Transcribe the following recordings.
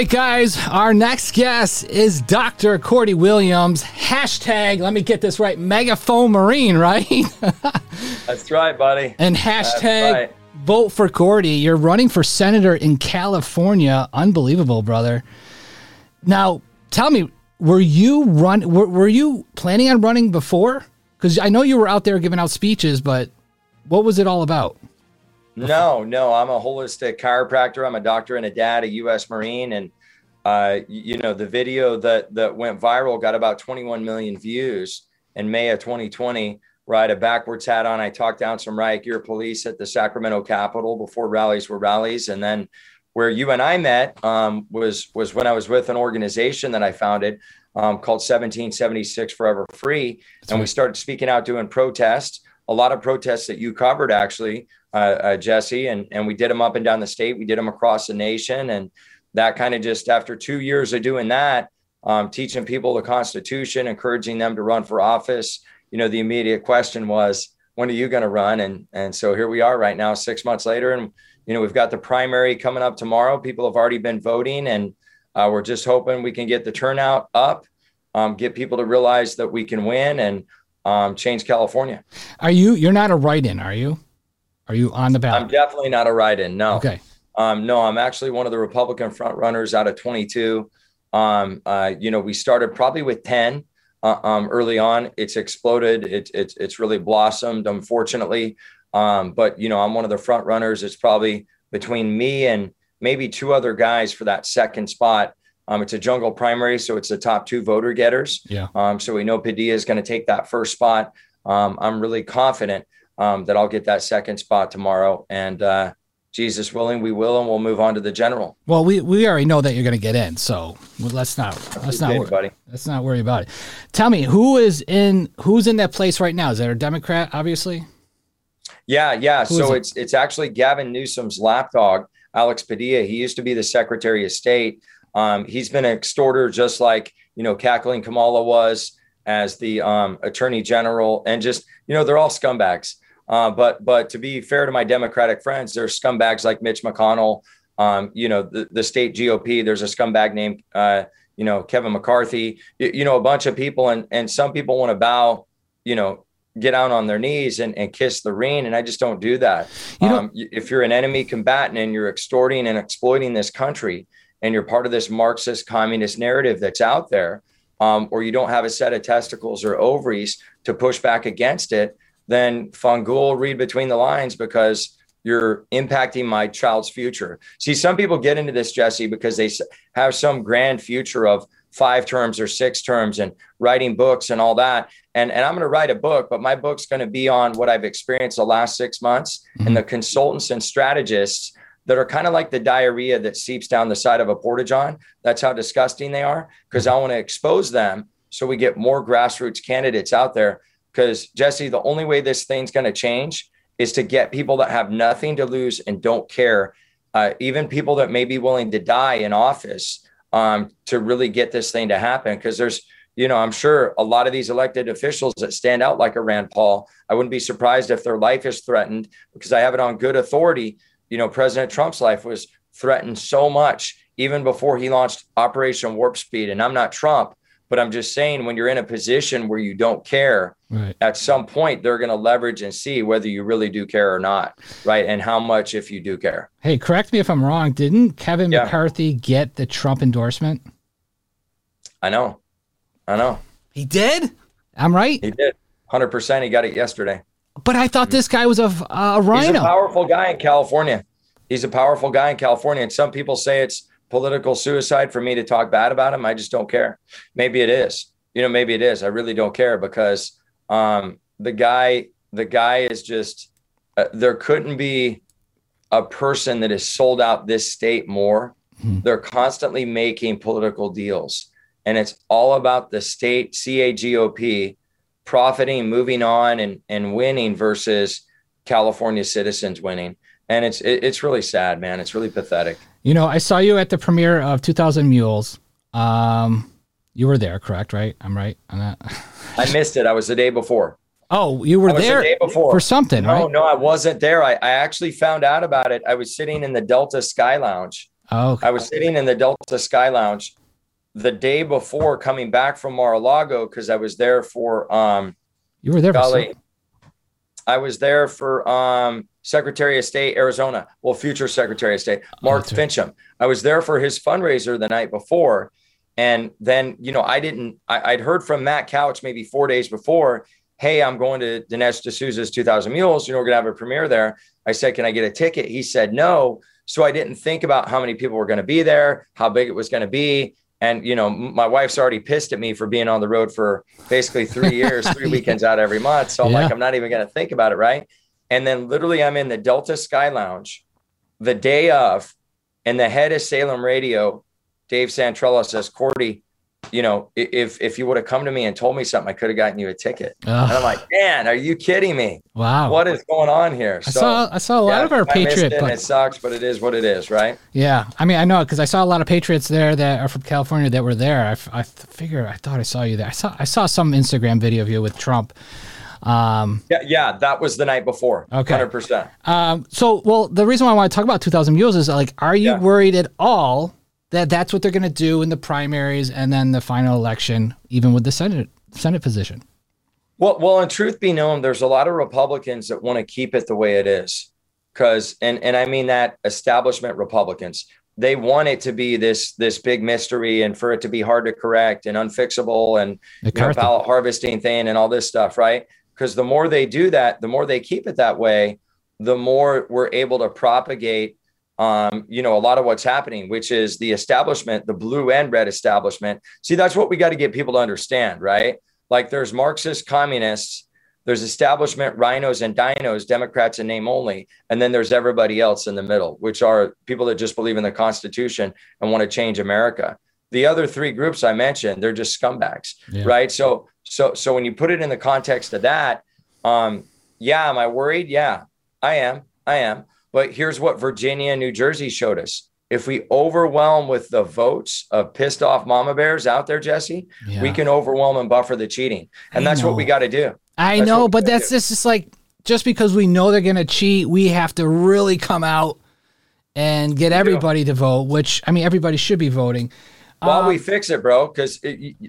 Right, guys. Our next guest is Dr. Cordie Williams. Hashtag, let me get this right, megaphone marine, right? That's right, buddy. and hashtag right. vote for Cordie. You're running for senator in California. Unbelievable, brother. Now, tell me, were you run? Were, were you planning on running before? Because I know you were out there giving out speeches, but what was it all about? No, no, I'm a holistic chiropractor. I'm a doctor and a dad, a U.S. Marine, and uh, you know the video that that went viral got about 21 million views in May of 2020. Where I had a backwards hat on, I talked down some riot gear police at the Sacramento Capitol before rallies were rallies, and then where you and I met um, was was when I was with an organization that I founded um, called 1776 Forever Free, and we started speaking out doing protests. A lot of protests that you covered actually, uh, uh, Jesse, and and we did them up and down the state. We did them across the nation, and that kind of just after two years of doing that, um, teaching people the Constitution, encouraging them to run for office. You know, the immediate question was, when are you going to run? And and so here we are right now, six months later, and you know we've got the primary coming up tomorrow. People have already been voting, and uh, we're just hoping we can get the turnout up, um, get people to realize that we can win and um, change California. Are you? You're not a write-in, are you? Are you on the ballot? I'm definitely not a write-in. No. Okay. Um, no, I'm actually one of the Republican front runners out of 22. Um, uh, you know, we started probably with 10 uh, um, early on. It's exploded. It's it's it's really blossomed, unfortunately. Um, but you know, I'm one of the front runners. It's probably between me and maybe two other guys for that second spot. Um, it's a jungle primary, so it's the top two voter getters. Yeah. Um, so we know Padilla is going to take that first spot. Um, I'm really confident um, that I'll get that second spot tomorrow, and uh, Jesus willing, we will, and we'll move on to the general. Well, we, we already know that you're going to get in, so let's not let's not worry, let's not worry about it. Tell me who is in who's in that place right now? Is that a Democrat? Obviously. Yeah, yeah. Who so it? it's it's actually Gavin Newsom's lapdog, Alex Padilla. He used to be the Secretary of State. Um, he's been an extorter, just like you know Kathleen Kamala was as the um, Attorney General, and just you know they're all scumbags. Uh, but but to be fair to my Democratic friends, there's scumbags like Mitch McConnell. Um, you know the, the state GOP. There's a scumbag named uh, you know Kevin McCarthy. You, you know a bunch of people, and and some people want to bow. You know get down on their knees and, and kiss the ring. And I just don't do that. You know- um, if you're an enemy combatant and you're extorting and exploiting this country and you're part of this Marxist communist narrative that's out there, um, or you don't have a set of testicles or ovaries to push back against it, then Fangul read between the lines because you're impacting my child's future. See, some people get into this, Jesse, because they have some grand future of five terms or six terms and writing books and all that. And, and I'm going to write a book, but my book's going to be on what I've experienced the last six months mm-hmm. and the consultants and strategists that are kind of like the diarrhea that seeps down the side of a porta john. That's how disgusting they are. Because I want to expose them so we get more grassroots candidates out there. Because Jesse, the only way this thing's going to change is to get people that have nothing to lose and don't care, uh, even people that may be willing to die in office um, to really get this thing to happen. Because there's, you know, I'm sure a lot of these elected officials that stand out like a Rand Paul, I wouldn't be surprised if their life is threatened because I have it on good authority. You know, President Trump's life was threatened so much even before he launched Operation Warp Speed. And I'm not Trump, but I'm just saying when you're in a position where you don't care, Right. at some point they're going to leverage and see whether you really do care or not, right? And how much if you do care. Hey, correct me if I'm wrong. Didn't Kevin Yeah. McCarthy get the Trump endorsement? I know. I know. He did. I'm right. He did. 100%. He got it yesterday. But I thought this guy was a, a He's a powerful guy in California. He's a powerful guy in California. And some people say it's political suicide for me to talk bad about him. I just don't care. Maybe it is. You know, maybe it is. I really don't care because um, the guy, the guy is just, uh, there couldn't be a person that has sold out this state more. Hmm. They're constantly making political deals. And it's all about the state CAGOP profiting, moving on, and, and winning versus California citizens winning. And it's it, it's really sad, man. It's really pathetic. You know, I saw you at the premiere of 2000 Mules. Um, you were there, correct? Right? I'm right on that. I missed it. I was the day before. Oh, you were there the day before for something, No, right? no, I wasn't there. I, I actually found out about it. I was sitting in the Delta Sky Lounge Oh, okay. I was sitting in the Delta Sky Lounge the day before coming back from Mar-a-Lago because I was there for um you were there. For golly, I was there for um Secretary of State Arizona, well future Secretary of State Mark right. Finchem. I was there for his fundraiser the night before, and then you know I didn't. I, I'd heard from Matt Couch maybe four days before. Hey, I'm going to Dinesh D'Souza's 2,000 Mules. You know, we're gonna have a premiere there. I said, can I get a ticket? He said no. So I didn't think about how many people were going to be there, how big it was going to be. And, you know, my wife's already pissed at me for being on the road for basically three years, three weekends out every month. So I'm like, I'm not even going to think about it. Right. And then literally, I'm in the Delta Sky Lounge the day of, and the head of Salem Radio, Dave Santrella, says, Cordie, you know, if if you would have come to me and told me something, I could have gotten you a ticket. And I'm like, man, are you kidding me? wow. What is going on here? I saw I saw a lot yeah, of our I missed Patriot, it, but it sucks, but it is what it is, right? yeah, I mean I know because I saw a lot of Patriots there that are from California that were there. I, th- figure I thought I saw you there. I saw I saw some Instagram video of you with Trump. Um, Yeah, yeah, that was the night before. Okay. hundred percent. um, so well, the reason why I want to talk about 2,000 Mules is like, are you Yeah. worried at all that that's what they're going to do in the primaries and then the final election, even with the Senate Senate position? Well, well, in truth be known, there's a lot of Republicans that want to keep it the way it is, because and and I mean that establishment Republicans. They want it to be this this big mystery and for it to be hard to correct and unfixable and you know, ballot harvesting thing and all this stuff, right? Because the more they do that, the more they keep it that way, the more we're able to propagate, um, you know, a lot of what's happening, which is the establishment, the blue and red establishment. See, that's what we got to get people to understand, right? Like there's Marxist communists, there's establishment rhinos and dinos, Democrats in name only, and then there's everybody else in the middle, which are people that just believe in the Constitution and want to change America. The other three groups I mentioned, they're just scumbags, Yeah. right? So, so, so when you put it in the context of that, um, yeah, am I worried? Yeah, I am. I am. But here's what Virginia and New Jersey showed us. If we overwhelm with the votes of pissed off mama bears out there, Jesse, Yeah. we can overwhelm and buffer the cheating. And I that's what we got to do. I That's know, but that's do. just, just like just because we know they're going to cheat, we have to really come out and get everybody to vote. Which I mean, everybody should be voting. While Um, we fix it, bro, because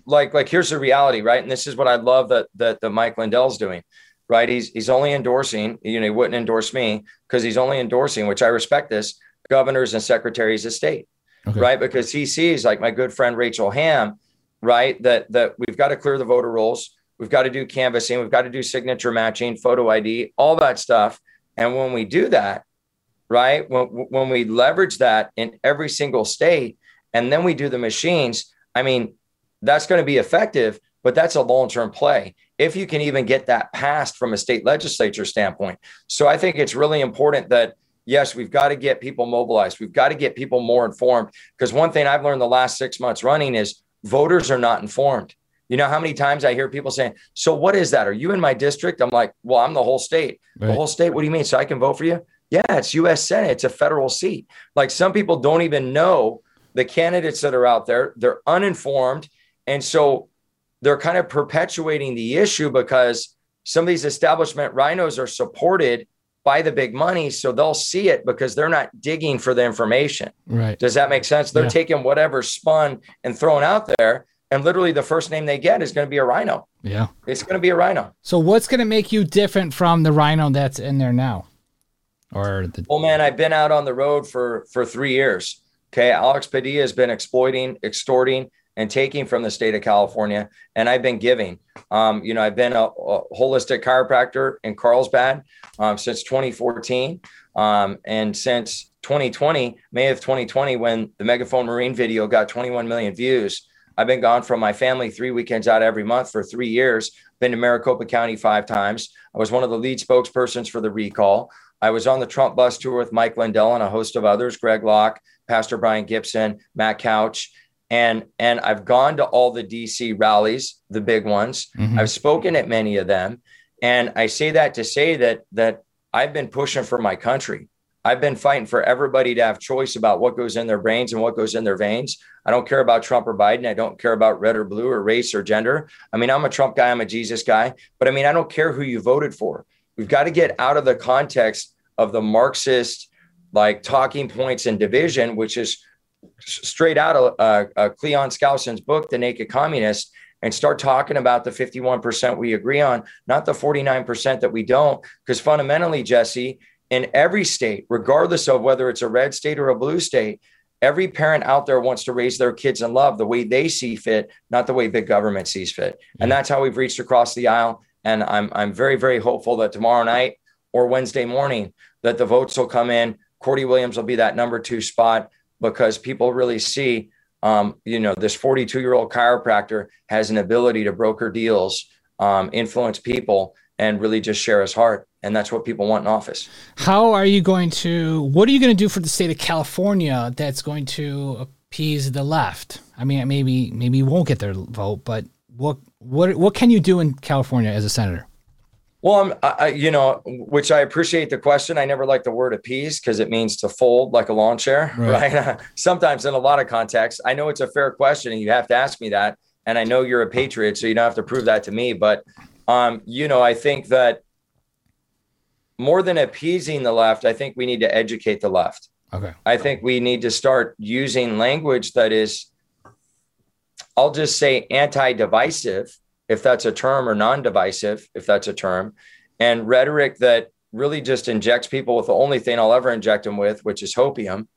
like like here's the reality, right? And this is what I love that that that Mike Lindell's doing, right? He's he's only endorsing, you know, he wouldn't endorse me because he's only endorsing, which I respect this, governors and secretaries of state, Okay. right? Because he sees like my good friend Rachel Hamm, right? That that we've got to clear the voter rolls, we've got to do canvassing, we've got to do signature matching, photo ID, all that stuff. And when we do that, right? When when we leverage that in every single state, and then we do the machines, I mean, that's going to be effective, but that's a long term play. If you can even get that passed from a state legislature standpoint. So I think it's really important that, yes, we've got to get people mobilized. We've got to get people more informed. Because one thing I've learned the last six months running is voters are not informed. You know how many times I hear people saying, So what is that? Are you in my district? I'm like, Well, I'm the whole state. The whole state? What do you mean? So I can vote for you? Yeah, it's US Senate. It's a federal seat. Like some people don't even know the candidates that are out there. They're uninformed. And so they're kind of perpetuating the issue because some of these establishment rhinos are supported by the big money. So they'll see it because they're not digging for the information. Right. Does that make sense? They're Yeah. taking whatever's spun and thrown out there. And literally the first name they get is going to be a rhino. Yeah. It's going to be a rhino. So what's going to make you different from the Rhino that's in there now? Or the Oh man, I've been out on the road for for three years. Okay, Alex Padilla has been exploiting, extorting, and taking from the state of California, and I've been giving. Um, you know, I've been a, a holistic chiropractor in Carlsbad um, since 2014, um, and since 2020, May of 2020, when the Megaphone Marine video got 21 million views. I've been gone from my family three weekends out every month for three years. Been to Maricopa County five times. I was one of the lead spokespersons for the recall. I was on the Trump bus tour with Mike Lindell and a host of others, Greg Locke, Pastor Brian Gibson, Matt Couch. And, and I've gone to all the DC rallies, the big ones. Mhm. I've spoken at many of them. And I say that to say that that I've been pushing for my country. I've been fighting for everybody to have choice about what goes in their brains and what goes in their veins. I don't care about Trump or Biden. I don't care about red or blue or race or gender. I mean, I'm a Trump guy, I'm a Jesus guy, but I mean, I don't care who you voted for. We've got to get out of the context of the Marxist like talking points and division, which is straight out of uh, uh, Cleon Skousen's book, The Naked Communist, and start talking about the 51% we agree on, not the 49% that we don't. Because fundamentally, Jesse, in every state, regardless of whether it's a red state or a blue state, every parent out there wants to raise their kids in love the way they see fit, not the way big government sees fit. And that's how we've reached across the aisle. And I'm, I'm very, very hopeful that tomorrow night or Wednesday morning that the votes will come in. Cordie Williams will be that number two spot because people really see, um, you know, this 42 year old chiropractor has an ability to broker deals, um, influence people, and really just share his heart. And that's what people want in office. How are you going to, what are you going to do for the state of California that's going to appease the left? I mean, maybe, maybe you won't get their vote, but what, what, what can you do in California as a senator? Well, I'm, I, you know, which I appreciate the question. I never like the word appease because it means to fold like a lawn chair, right? right? Sometimes in a lot of contexts, I know it's a fair question and you have to ask me that. And I know you're a patriot, so you don't have to prove that to me. But, um, you know, I think that more than appeasing the left, I think we need to educate the left. Okay. I think we need to start using language that is, I'll just say anti divisive if that's a term, or non divisive, if that's a term, and rhetoric that really just injects people with the only thing I'll ever inject them with, which is hopium,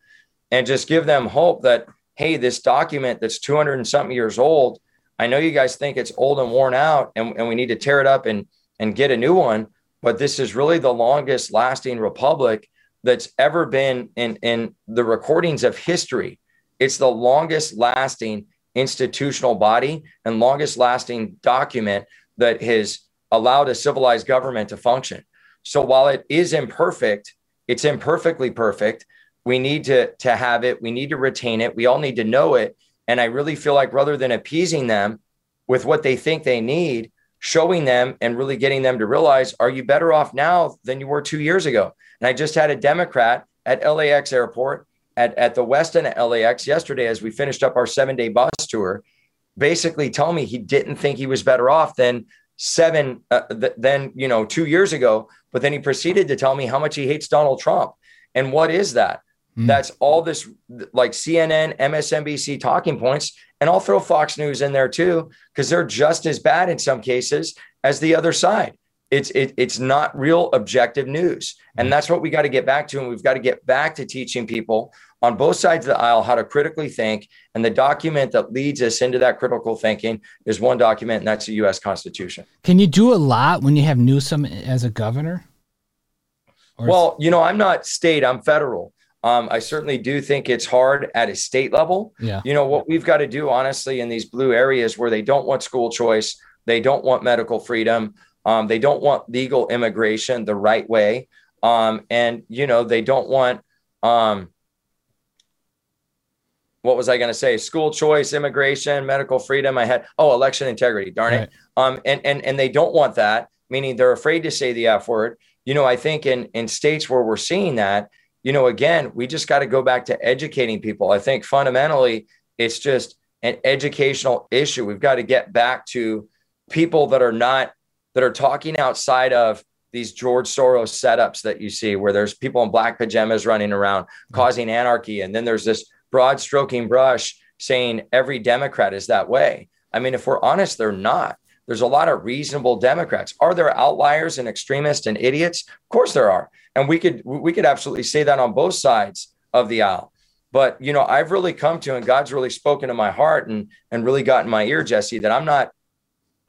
and just give them hope that, hey, this document that's 200 and something years old, I know you guys think it's old and worn out and, and we need to tear it up and, and get a new one, but this is really the longest lasting republic that's ever been in, in the recordings of history. It's the longest lasting institutional body and longest lasting document that has allowed a civilized government to function. So while it is imperfect, it's imperfectly perfect. We need to, to have it. We need to retain it. We all need to know it. And I really feel like rather than appeasing them with what they think they need, showing them and really getting them to realize, are you better off now than you were two years ago? And I just had a Democrat at LAX airport at, at the Westin at LAX yesterday as we finished up our seven day bus tour, basically tell me he didn't think he was better off than seven, uh, th- than, you know, two years ago. But then he proceeded to tell me how much he hates Donald Trump. And what is that? Mm. That's all this like CNN, MSNBC talking points. And I'll throw Fox News in there too, because they're just as bad in some cases as the other side. It's it, it's not real objective news, and that's what we got to get back to. And we've got to get back to teaching people on both sides of the aisle how to critically think. And the document that leads us into that critical thinking is one document, and that's the U.S. Constitution. Can you do a lot when you have Newsom as a governor? Or well, you know, I'm not state; I'm federal. Um, I certainly do think it's hard at a state level. Yeah. You know, what we've got to do, honestly, in these blue areas where they don't want school choice, they don't want medical freedom, um, they don't want legal immigration the right way. Um, and, you know, they don't want, um, what was I going to say? School choice, immigration, medical freedom. I had, oh, election integrity, darn it. Right. Um, and, and, and they don't want that, meaning they're afraid to say the F word. You know, I think in, in states where we're seeing that, you know, again, we just got to go back to educating people. I think fundamentally, it's just an educational issue. We've got to get back to people that are not that are talking outside of these George Soros setups that you see, where there's people in black pajamas running around mm-hmm. causing anarchy. And then there's this broad stroking brush saying every Democrat is that way. I mean, if we're honest, they're not. There's a lot of reasonable Democrats. Are there outliers and extremists and idiots? Of course there are. And we could we could absolutely say that on both sides of the aisle. But you know, I've really come to and God's really spoken to my heart and and really gotten in my ear, Jesse, that I'm not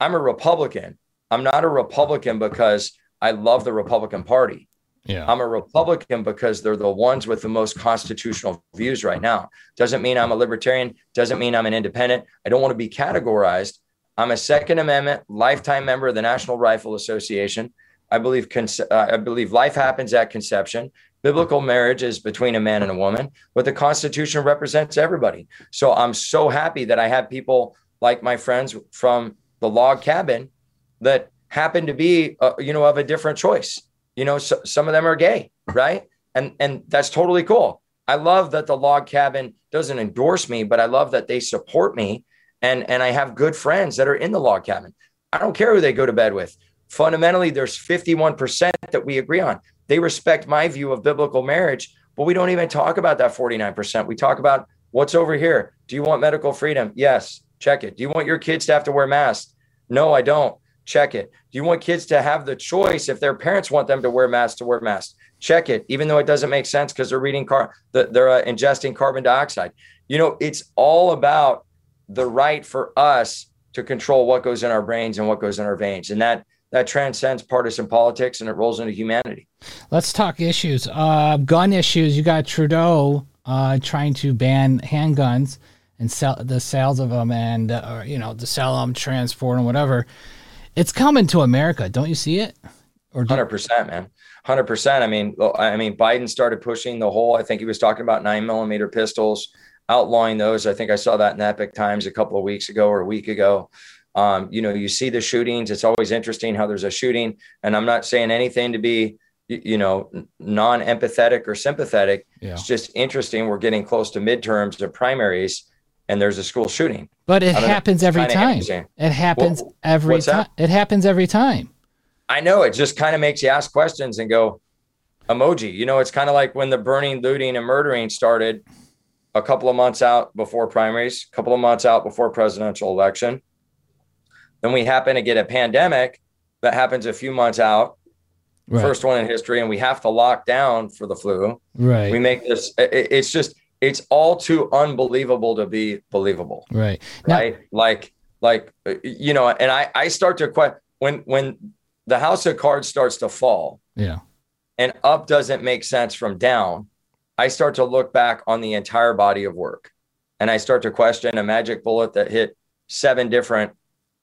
I'm a Republican I'm not a Republican because I love the Republican Party. Yeah. I'm a Republican because they're the ones with the most constitutional views right now. Doesn't mean I'm a libertarian, doesn't mean I'm an independent. I don't want to be categorized. I'm a Second Amendment lifetime member of the National Rifle Association. I believe uh, I believe life happens at conception. Biblical marriage is between a man and a woman, but the Constitution represents everybody. So I'm so happy that I have people like my friends from the log cabin that happen to be, uh, you know, of a different choice. You know, so, some of them are gay, right? And and that's totally cool. I love that the log cabin doesn't endorse me, but I love that they support me, and and I have good friends that are in the log cabin. I don't care who they go to bed with. Fundamentally, there's 51% that we agree on. They respect my view of biblical marriage, but we don't even talk about that 49%. We talk about What's over here? Do you want medical freedom? Yes. Check it. Do you want your kids to have to wear masks? No, I don't. Check it. Do you want kids to have the choice if their parents want them to wear masks to wear masks? Check it, even though it doesn't make sense because they're reading car, they're uh, ingesting carbon dioxide. You know, it's all about the right for us to control what goes in our brains and what goes in our veins, and that that transcends partisan politics and it rolls into humanity. Let's talk issues. Uh, gun issues. You got Trudeau uh, trying to ban handguns and sell the sales of them, and uh, you know to sell them, transport them, whatever. It's coming to America. Don't you see it? Hundred percent, man. Hundred percent. I mean, I mean, Biden started pushing the whole. I think he was talking about nine millimeter pistols, outlawing those. I think I saw that in Epoch Times a couple of weeks ago or a week ago. Um, you know, you see the shootings. It's always interesting how there's a shooting, and I'm not saying anything to be, you know, non-empathetic or sympathetic. Yeah. It's just interesting. We're getting close to midterms or primaries, and there's a school shooting. But it happens know, every time. It happens well, every time. It happens every time. I know it just kind of makes you ask questions and go, emoji. You know, it's kind of like when the burning, looting, and murdering started a couple of months out before primaries, a couple of months out before presidential election. Then we happen to get a pandemic that happens a few months out, right. first one in history, and we have to lock down for the flu. Right. We make this. It, it's just it's all too unbelievable to be believable. Right. Right. Like like uh, you know, and I I start to question when when the house of cards starts to fall. Yeah. And up doesn't make sense from down. I start to look back on the entire body of work and I start to question a magic bullet that hit seven different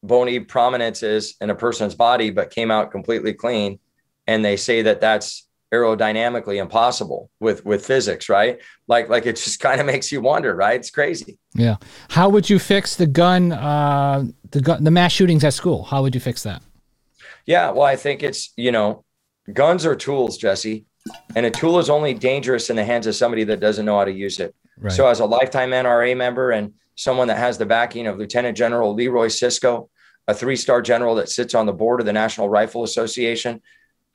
bony prominences in a person's body, but came out completely clean. And they say that that's aerodynamically impossible with with physics right? Like like it just kind of makes you wonder right? It's crazy. Yeah. How would you fix the gun uh the gun the mass shootings at school? How would you fix that? Yeah, well, I think it's, you know, guns are tools, Jesse, and a tool is only dangerous in the hands of somebody that doesn't know how to use it. Right. So, as a lifetime NRA member and someone that has the backing of Lieutenant General Leroy Sisco, a three star general that sits on the board of the National Rifle Association,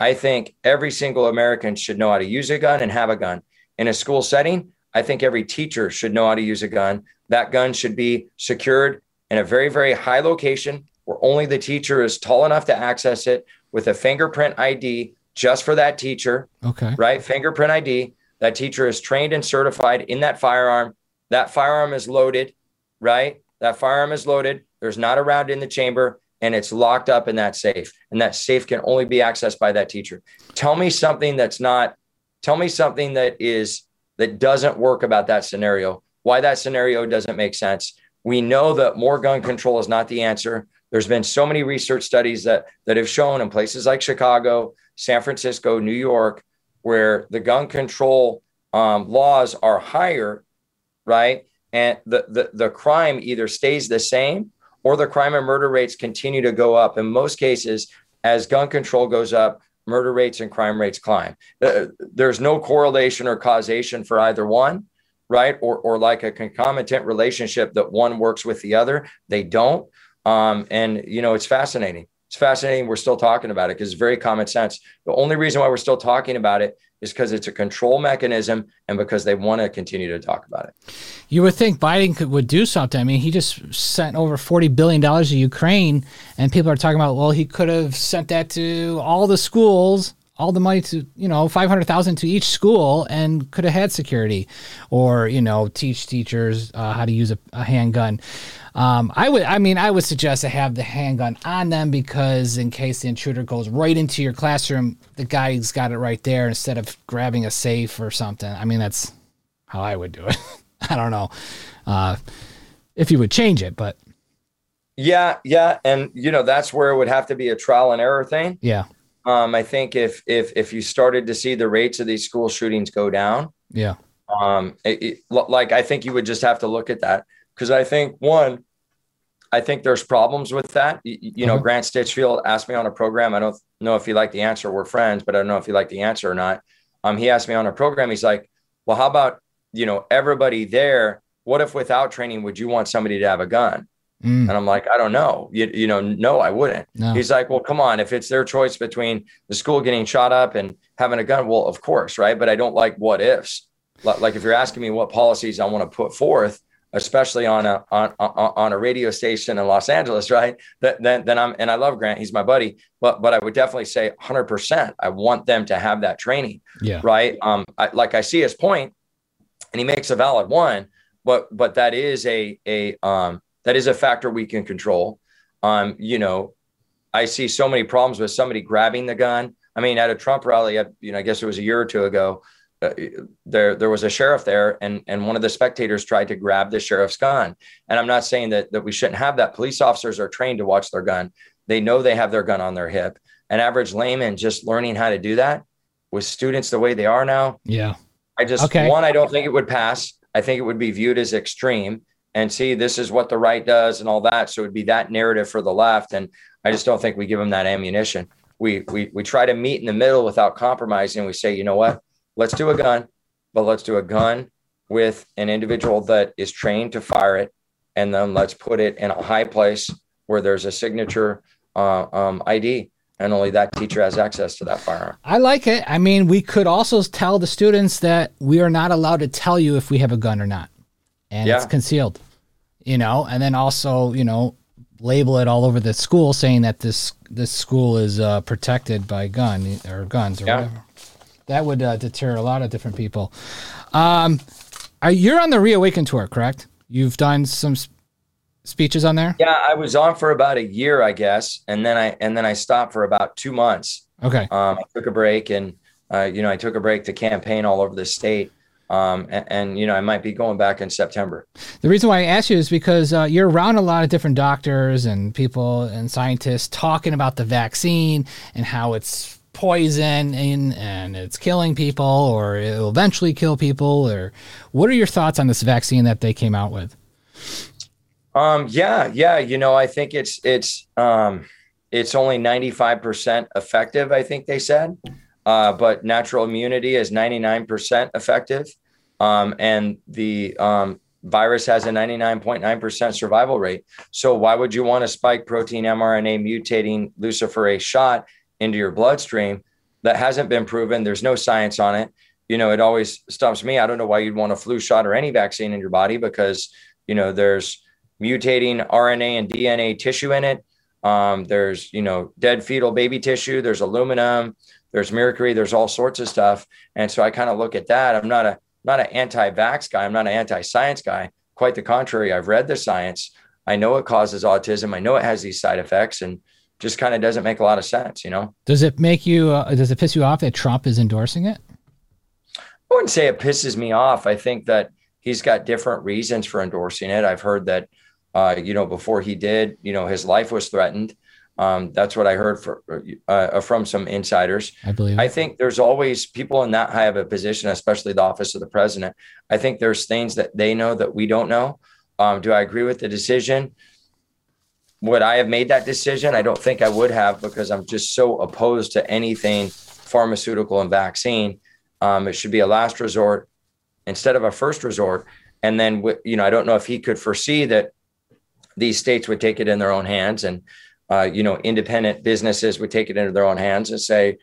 I think every single American should know how to use a gun and have a gun. In a school setting, I think every teacher should know how to use a gun. That gun should be secured in a very, very high location where only the teacher is tall enough to access it with a fingerprint ID just for that teacher. Okay. Right? Fingerprint ID. That teacher is trained and certified in that firearm. That firearm is loaded, right? That firearm is loaded. There's not a round in the chamber and it's locked up in that safe. And that safe can only be accessed by that teacher. Tell me something that's not, tell me something that is, that doesn't work about that scenario, why that scenario doesn't make sense. We know that more gun control is not the answer. There's been so many research studies that that have shown in places like Chicago, San Francisco, New York, where the gun control um, laws are higher, right? And the, the the crime either stays the same or the crime and murder rates continue to go up. In most cases, as gun control goes up, murder rates and crime rates climb. Uh, there's no correlation or causation for either one, right? Or, or like a concomitant relationship that one works with the other. They don't. Um, and you know, it's fascinating. It's fascinating. We're still talking about it because it's very common sense. The only reason why we're still talking about it is because it's a control mechanism and because they want to continue to talk about it. You would think Biden could would do something. I mean, he just sent over forty billion dollars to Ukraine, and people are talking about, well, he could have sent that to all the schools all the money to you know 500,000 to each school and could have had security or you know teach teachers uh, how to use a, a handgun. Um, I would I mean I would suggest to have the handgun on them because in case the intruder goes right into your classroom the guy's got it right there instead of grabbing a safe or something. I mean that's how I would do it. I don't know uh, if you would change it but yeah yeah and you know that's where it would have to be a trial and error thing. Yeah um, I think if if if you started to see the rates of these school shootings go down, yeah, um, it, it, like I think you would just have to look at that because I think one, I think there's problems with that. You, you know, mm-hmm. Grant Stinchfield asked me on a program. I don't know if he liked the answer. We're friends, but I don't know if he liked the answer or not. Um, he asked me on a program. He's like, "Well, how about you know everybody there? What if without training, would you want somebody to have a gun?" Mm. And I'm like, I don't know. You, you know, no, I wouldn't. No. He's like, well, come on. If it's their choice between the school getting shot up and having a gun, well, of course, right? But I don't like what ifs. like if you're asking me what policies I want to put forth, especially on a on, on a radio station in Los Angeles, right? Then then I'm and I love Grant, he's my buddy, but but I would definitely say 100%. I want them to have that training, yeah, right. Um, I, like I see his point, and he makes a valid one, but but that is a a um that is a factor we can control. Um, you know, I see so many problems with somebody grabbing the gun. I mean, at a Trump rally, you know, I guess it was a year or two ago uh, there there was a sheriff there and and one of the spectators tried to grab the sheriff's gun. And i'm not saying that that we shouldn't have that. Police officers are trained to watch their gun. They know they have their gun on their hip. An average layman just learning how to do that with students the way they are now. Yeah. I just okay. one i don't think it would pass. I think it would be viewed as extreme and see this is what the right does and all that so it would be that narrative for the left and i just don't think we give them that ammunition we we we try to meet in the middle without compromising we say you know what let's do a gun, but let's do a gun with an individual that is trained to fire it. And then let's put it in a high place where there's a signature uh, um, ID. And only that teacher has access to that firearm. I like it. I mean, we could also tell the students that we are not allowed to tell you if we have a gun or not. And yeah. it's concealed, you know, and then also, you know, label it all over the school saying that this this school is uh, protected by gun or guns or yeah. whatever that would uh, deter a lot of different people. Um, are, you're on the Reawaken tour, correct? You've done some speeches on there. Yeah, I was on for about a year, I guess, and then I and then I stopped for about two months. Okay. Um, I took a break, and uh, you know, I took a break to campaign all over the state. Um, and, and, you know, I might be going back in September. The reason why I ask you is because uh, you're around a lot of different doctors and people and scientists talking about the vaccine and how it's poison in and it's killing people or it will eventually kill people or what are your thoughts on this vaccine that they came out with? Um yeah yeah. You know i think it's it's um it's only 95% effective i think they said uh, but natural immunity is 99% effective um, and the um, virus has a 99.9% survival rate so why would you want a spike protein mrna mutating luciferase shot into your bloodstream that hasn't been proven. There's no science on it. You know, it always stumps me. I don't know why you'd want a flu shot or any vaccine in your body because, you know, there's mutating RNA and DNA tissue in it. Um, there's, you know, dead fetal baby tissue. There's aluminum. There's mercury. There's all sorts of stuff. And so I kind of look at that. I'm not a not an anti-vax guy. I'm not an anti-science guy. Quite the contrary. I've read the science. I know it causes autism. I know it has these side effects, and just kind of doesn't make a lot of sense, you know? Does it make you, uh, does it piss you off that Trump is endorsing it? I wouldn't say it pisses me off. I think that he's got different reasons for endorsing it. I've heard that, uh, you know, before he did, you know, his life was threatened. Um, that's what I heard for, uh, uh from some insiders. I believe. I think there's always people in that high of a position, especially the office of the president. I think there's things that they know that we don't know. Um, do I agree with the decision? would I have made that decision? I don't think I would have because I'm just so opposed to anything pharmaceutical and vaccine. Um, it should be a last resort instead of a first resort. And then, you know, I don't know if he could foresee that these states would take it in their own hands and, uh, you know, independent businesses would take it into their own hands and say,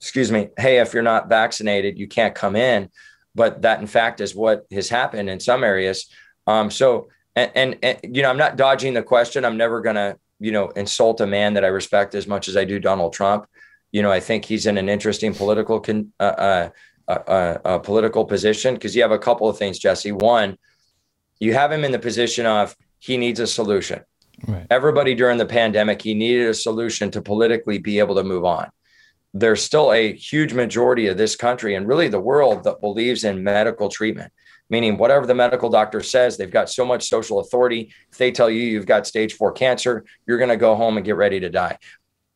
excuse me, hey, if you're not vaccinated, you can't come in. But that, in fact, is what has happened in some areas. Um, so, and, and, and you know, I'm not dodging the question. I'm never going to, you know, insult a man that I respect as much as I do Donald Trump. You know, I think he's in an interesting political con, uh, uh, uh, uh, uh political position because you have a couple of things, Jesse. One, you have him in the position of he needs a solution. Right. Everybody during the pandemic, he needed a solution to politically be able to move on. There's still a huge majority of this country and really the world that believes in medical treatment meaning whatever the medical doctor says, they've got so much social authority. If they tell you you've got stage four cancer, you're going to go home and get ready to die.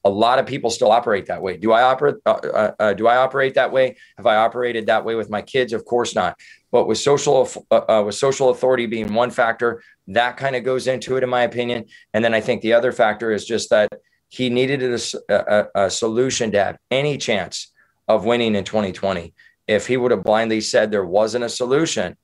A lot of people still operate that way. Do I operate? Uh, uh, uh, do I operate that way? Have I operated that way with my kids? Of course not. But with social uh, uh, with social authority being one factor, that kind of goes into it, in my opinion. And then I think the other factor is just that he needed a, a, a solution to have any chance of winning in 2020 if he would have blindly said there wasn't a solution,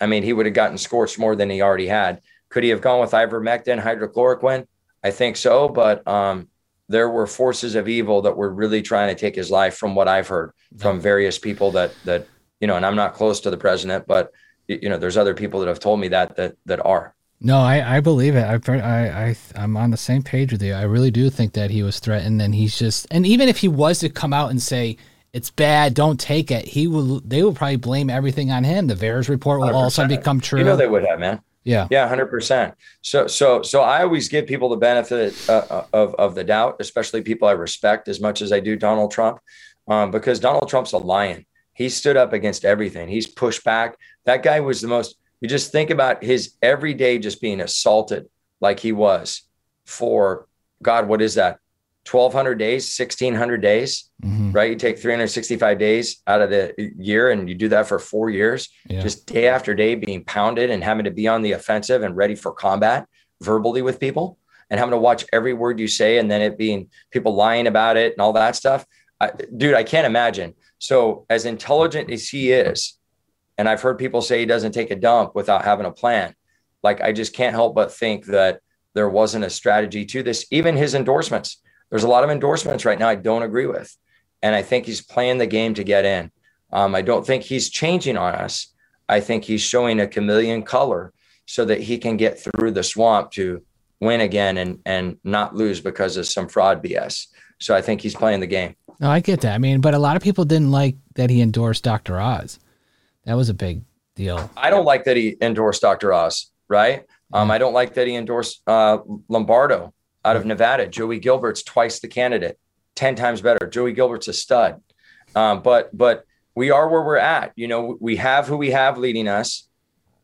I mean, he would have gotten scorched more than he already had. Could he have gone with ivermectin, hydrochloroquine? I think so, but um, there were forces of evil that were really trying to take his life, from what I've heard from various people that that you know, and I'm not close to the president, but you know, there's other people that have told me that that that are. No, I, I believe it. I, I, I, I'm on the same page with you. I really do think that he was threatened, and he's just, and even if he was to come out and say it's bad, don't take it, he will. They will probably blame everything on him. The VAERS report will 100%. all of a sudden become true. You know they would have, man. Yeah. Yeah, hundred percent. So, so, so I always give people the benefit uh, uh, of of the doubt, especially people I respect as much as I do Donald Trump, um, because Donald Trump's a lion. He stood up against everything. He's pushed back. That guy was the most you just think about his every day just being assaulted like he was for God, what is that? 1200 days, 1600 days, mm-hmm. right? You take 365 days out of the year and you do that for four years, yeah. just day after day being pounded and having to be on the offensive and ready for combat verbally with people and having to watch every word you say and then it being people lying about it and all that stuff. I, dude, I can't imagine. So, as intelligent as he is, and I've heard people say he doesn't take a dump without having a plan. Like, I just can't help but think that there wasn't a strategy to this. Even his endorsements, there's a lot of endorsements right now I don't agree with. And I think he's playing the game to get in. Um, I don't think he's changing on us. I think he's showing a chameleon color so that he can get through the swamp to win again and and not lose because of some fraud BS. So I think he's playing the game. No, I get that. I mean, but a lot of people didn't like that he endorsed Dr. Oz. That was a big deal. I don't like that he endorsed Dr. Oz, right? Um, I don't like that he endorsed uh, Lombardo out of Nevada. Joey Gilbert's twice the candidate, 10 times better. Joey Gilbert's a stud. Um, but but we are where we're at. You know, we have who we have leading us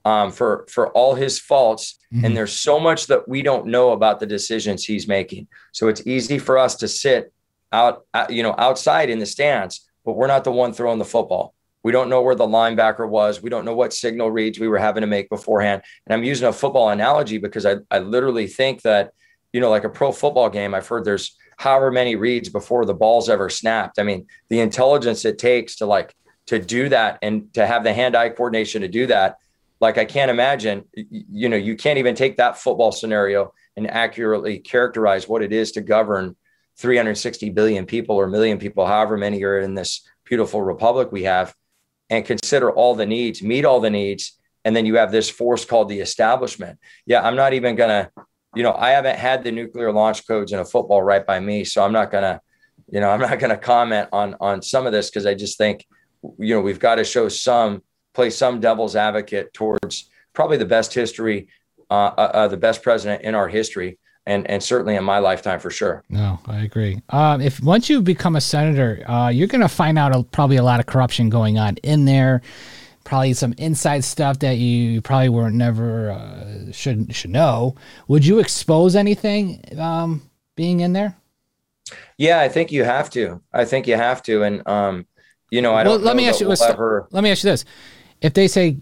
um, for for all his faults, mm-hmm. and there's so much that we don't know about the decisions he's making. So it's easy for us to sit out, uh, you know, outside in the stands, but we're not the one throwing the football. We don't know where the linebacker was. We don't know what signal reads we were having to make beforehand. And I'm using a football analogy because I, I literally think that, you know, like a pro football game, I've heard there's however many reads before the ball's ever snapped. I mean, the intelligence it takes to like to do that and to have the hand-eye coordination to do that. Like I can't imagine, you know, you can't even take that football scenario and accurately characterize what it is to govern 360 billion people or million people, however many are in this beautiful republic we have and consider all the needs, meet all the needs, and then you have this force called the establishment. Yeah, I'm not even gonna, you know, I haven't had the nuclear launch codes in a football right by me, so I'm not gonna, you know, I'm not gonna comment on on some of this because I just think, you know, we've got to show some play some devil's advocate towards probably the best history, uh, uh, uh the best president in our history and and certainly in my lifetime for sure. No, I agree. Um, if once you become a senator, uh, you're going to find out a, probably a lot of corruption going on in there. Probably some inside stuff that you probably were never uh, should should know. Would you expose anything um, being in there? Yeah, I think you have to. I think you have to, and um, you know, I don't. let me ask you. We'll ever... Let me ask you this: If they say,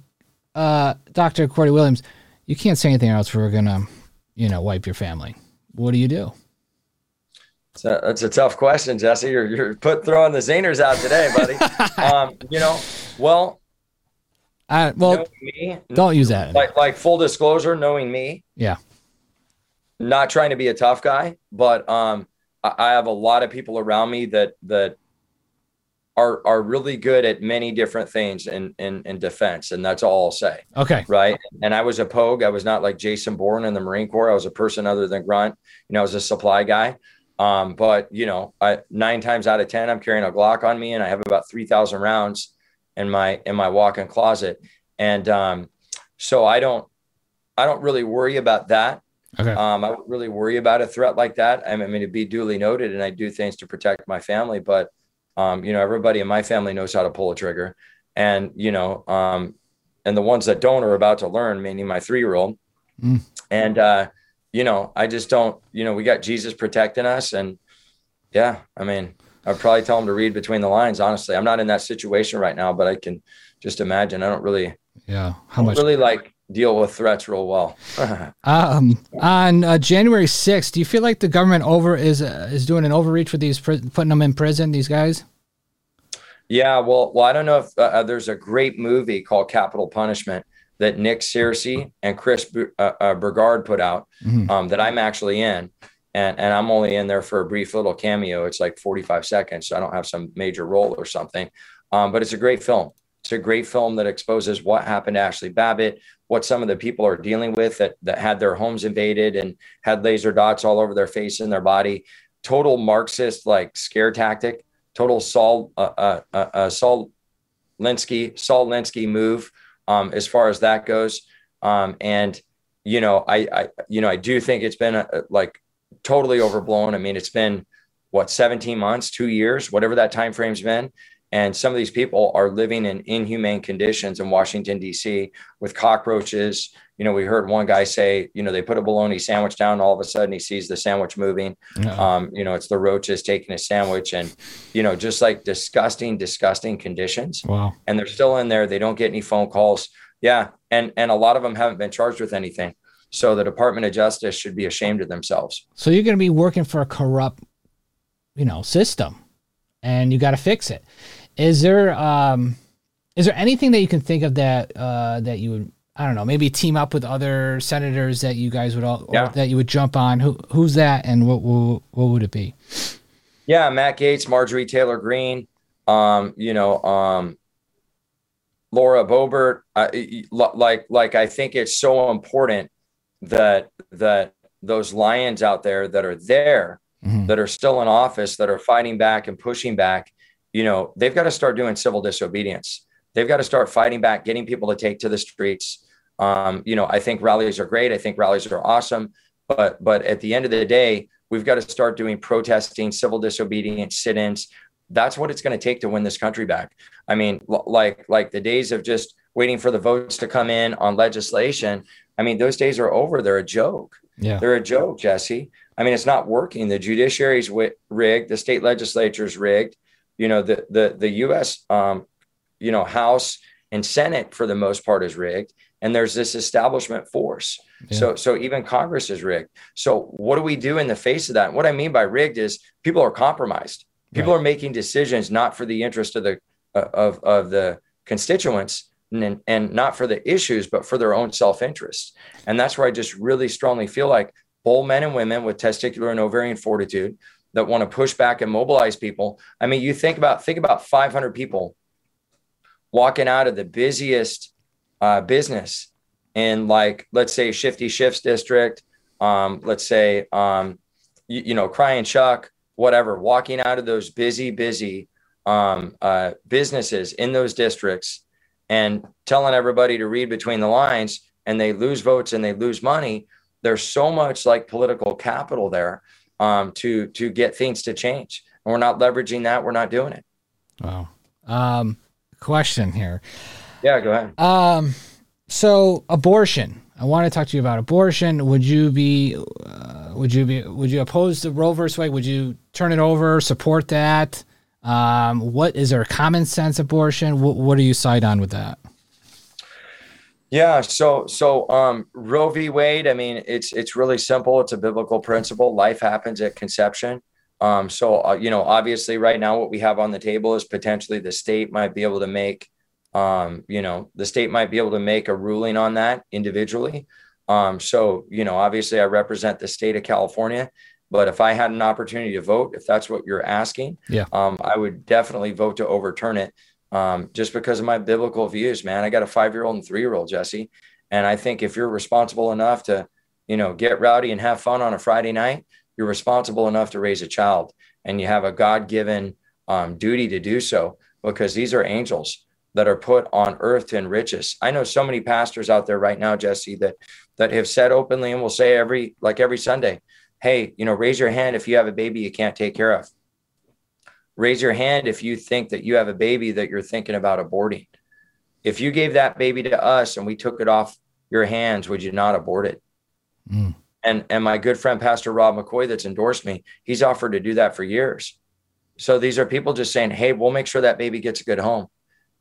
uh, Doctor Cordie Williams, you can't say anything else, we're gonna you know, wipe your family? What do you do? So that's a tough question, Jesse. You're, you're put throwing the zingers out today, buddy. um, you know, well, uh, well, me, don't use that. Like, like full disclosure, knowing me. Yeah. Not trying to be a tough guy, but um, I, I have a lot of people around me that that are are really good at many different things in, in in defense, and that's all I'll say. Okay. Right. And I was a pogue. I was not like Jason Bourne in the Marine Corps. I was a person other than grunt. You know, I was a supply guy. Um, but you know, I nine times out of ten, I'm carrying a Glock on me, and I have about three thousand rounds in my in my walk-in closet, and um, so I don't I don't really worry about that. Okay. Um, I don't really worry about a threat like that. I mean, to be duly noted, and I do things to protect my family, but um, you know, everybody in my family knows how to pull a trigger, and you know, um, and the ones that don't are about to learn, meaning my three year old. Mm. And uh, you know, I just don't. You know, we got Jesus protecting us, and yeah, I mean, I'd probably tell him to read between the lines. Honestly, I'm not in that situation right now, but I can just imagine. I don't really, yeah, how much really like deal with threats real well. um, on uh, January 6th, do you feel like the government over is uh, is doing an overreach with these putting them in prison? These guys. Yeah, well, well, I don't know if uh, uh there's a great movie called Capitol Punishment that Nick Searcy and Chris B- uh, uh, Burgard put out mm-hmm. um, that I'm actually in. And, and I'm only in there for a brief little cameo. It's like 45 seconds. So I don't have some major role or something. Um, but it's a great film It's a great film that exposes what happened to Ashli Babbitt, what some of the people are dealing with that, that had their homes invaded and had laser dots all over their face and their body. Total Marxist like scare tactic, total Saul uh, uh, uh, uh Saul Alinsky Saul Alinsky move um, as far as that goes. Um, and you know, I, I you know I do think it's been a, like totally overblown. I mean, it's been what 17 months, two years, whatever that time frame's been. And some of these people are living in inhumane conditions in Washington, D.C. with cockroaches. You know, we heard one guy say, you know, they put a bologna sandwich down, all of a sudden he sees the sandwich moving. Yeah. Um, you know, it's the roaches taking a sandwich, and you know, just like disgusting, disgusting conditions. Wow. And they're still in there. They don't get any phone calls. Yeah, and and a lot of them haven't been charged with anything. So the Department of Justice should be ashamed of themselves. So you're going to be working for a corrupt, you know, system, and you got to fix it. Is there um, is there anything that you can think of that uh, that you would I don't know maybe team up with other senators that you guys would all yeah. that you would jump on? Who who's that and what what, what would it be? Yeah, Matt Gaetz, Marjorie Taylor Greene, um, you know, um, Laura Boebert. I, like like I think it's so important that that those lions out there that are there mm-hmm. that are still in office that are fighting back and pushing back you know, they've got to start doing civil disobedience. They've got to start fighting back, getting people to take to the streets. Um, you know, I think rallies are great. I think rallies are awesome. But but at the end of the day, we've got to start doing protesting, civil disobedience, sit-ins. That's what it's going to take to win this country back. I mean, like like the days of just waiting for the votes to come in on legislation. I mean, those days are over. They're a joke. Yeah. They're a joke, Jesse. I mean, it's not working. The judiciary's rigged. The state legislature's rigged you know the the the U.S. Um, you know House and Senate for the most part is rigged, and there's this establishment force. Yeah. So so even Congress is rigged. So what do we do in the face of that? And what I mean by rigged is people are compromised. People right. are making decisions not for the interest of the uh, of of the constituents and, and not for the issues, but for their own self interest. And that's where I just really strongly feel like bold men and women with testicular and ovarian fortitude that want to push back and mobilize people. I mean, you think about think about 500 people walking out of the busiest uh, business in like let's say Shifty Schiff's district, um, let's say um, you, you, know Crying Chuck, whatever, walking out of those busy busy um, uh, businesses in those districts and telling everybody to read between the lines, and they lose votes and they lose money. There's so much like political capital there um, to to get things to change. And we're not leveraging that. We're not doing it. Wow. Um, question here. Yeah, go ahead. Um, so abortion. I want to talk to you about abortion. Would you be, uh, would you be, would you oppose the Roe versus Wade? Would you turn it over, support that? Um, what is there a common sense abortion? What, what do you side on with that? Yeah, so so um, Roe v. Wade. I mean, it's it's really simple. It's a biblical principle. Life happens at conception. Um, so uh, you know, obviously, right now, what we have on the table is potentially the state might be able to make, um, you know, the state might be able to make a ruling on that individually. Um, so you know, obviously, I represent the state of California, but if I had an opportunity to vote, if that's what you're asking, yeah, um, I would definitely vote to overturn it um, just because of my biblical views, man. I got a five year old and three year old, Jesse. And I think if you're responsible enough to, you know, get rowdy and have fun on a Friday night, you're responsible enough to raise a child and you have a God given um, duty to do so because these are angels that are put on earth to enrich us. I know so many pastors out there right now, Jesse, that that have said openly and will say every like every Sunday, hey, you know, raise your hand if you have a baby you can't take care of raise your hand if you think that you have a baby that you're thinking about aborting. If you gave that baby to us and we took it off your hands, would you not abort it? Mm. And and my good friend Pastor Rob McCoy that's endorsed me, he's offered to do that for years. So these are people just saying, "Hey, we'll make sure that baby gets a good home."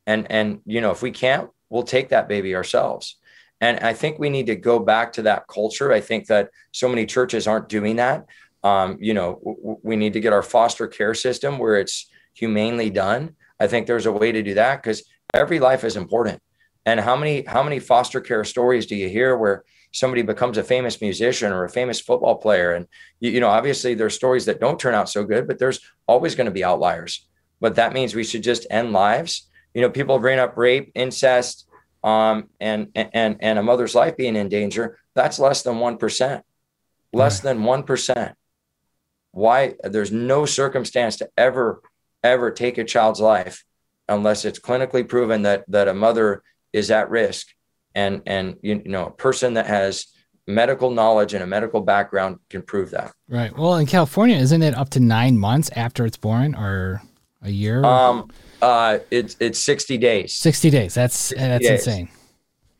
And and you know, if we can't, we'll take that baby ourselves. And I think we need to go back to that culture. I think that so many churches aren't doing that. Um, you know, w- we need to get our foster care system where it's humanely done. I think there's a way to do that because every life is important. And how many how many foster care stories do you hear where somebody becomes a famous musician or a famous football player? And you, you know, obviously there's stories that don't turn out so good, but there's always going to be outliers. But that means we should just end lives you know, people bring up rape, incest, um, and and and a mother's life being in danger. That's less than one percent. Less than one percent. Why? There's no circumstance to ever ever take a child's life unless it's clinically proven that that a mother is at risk. And and you know a person that has medical knowledge and a medical background can prove that. Right. Well in california isn't it up to nine months after it's born or a year? Um uh it's it's 60 days. 60 days. That's 60 that's days. insane.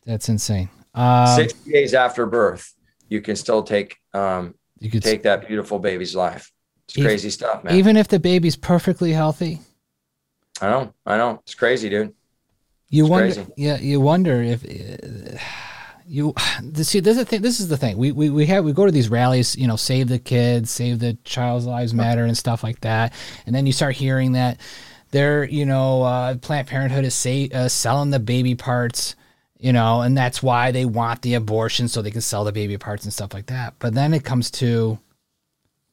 That's insane. Um, 60 days after birth you can still take um you could take that beautiful baby's life it's even, crazy stuff man even if the baby's perfectly healthy i know i know it's crazy dude you it's wonder, crazy. yeah. You wonder if uh, you see. This is the thing. This is the thing. We, we we have we go to these rallies. You know, save the kids, save the child's lives matter, and stuff like that. And then you start hearing that they're you know uh, Planned Parenthood is say, uh, selling the baby parts. You know, and that's why they want the abortion so they can sell the baby parts and stuff like that. But then it comes to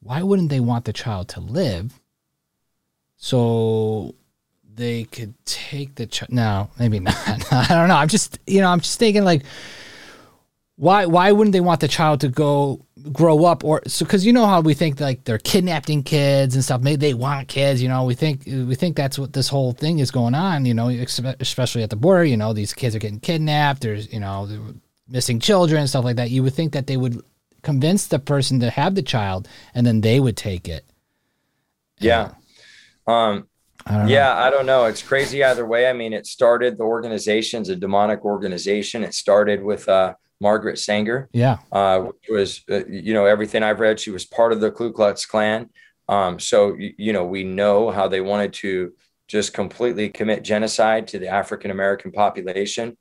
why wouldn't they want the child to live? So they could take the child? no maybe not i don't know i'm just you know i'm just thinking like why why wouldn't they want the child to go grow up or so because you know how we think like they're kidnapping kids and stuff maybe they want kids you know we think we think that's what this whole thing is going on you know especially at the border you know these kids are getting kidnapped there's you know missing children and stuff like that you would think that they would convince the person to have the child and then they would take it yeah um I yeah, know. I don't know. It's crazy either way. I mean, it started the organization's a demonic organization. It started with uh, Margaret Sanger. Yeah, uh, which was uh, you know everything I've read. She was part of the Ku Klux Klan. Um, so you, you know we know how they wanted to just completely commit genocide to the African American population.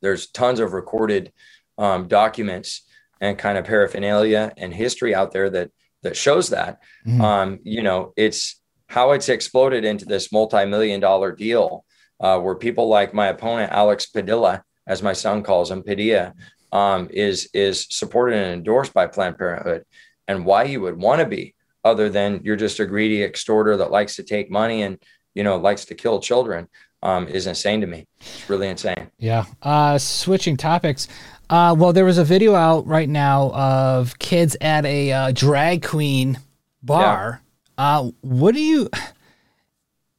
There's tons of recorded um, documents and kind of paraphernalia and history out there that that shows that. Mm-hmm. Um, you know, it's how it's exploded into this multi-million dollar deal uh, where people like my opponent alex padilla as my son calls him padilla um, is is supported and endorsed by planned parenthood. And why you would want to be other than you're just a greedy extorter that likes to take money and you know likes to kill children um, is insane to me. It's really insane. Yeah. Uh, switching topics. Uh, well there was a video out right now of kids at a uh, drag queen bar. Uh, what do you?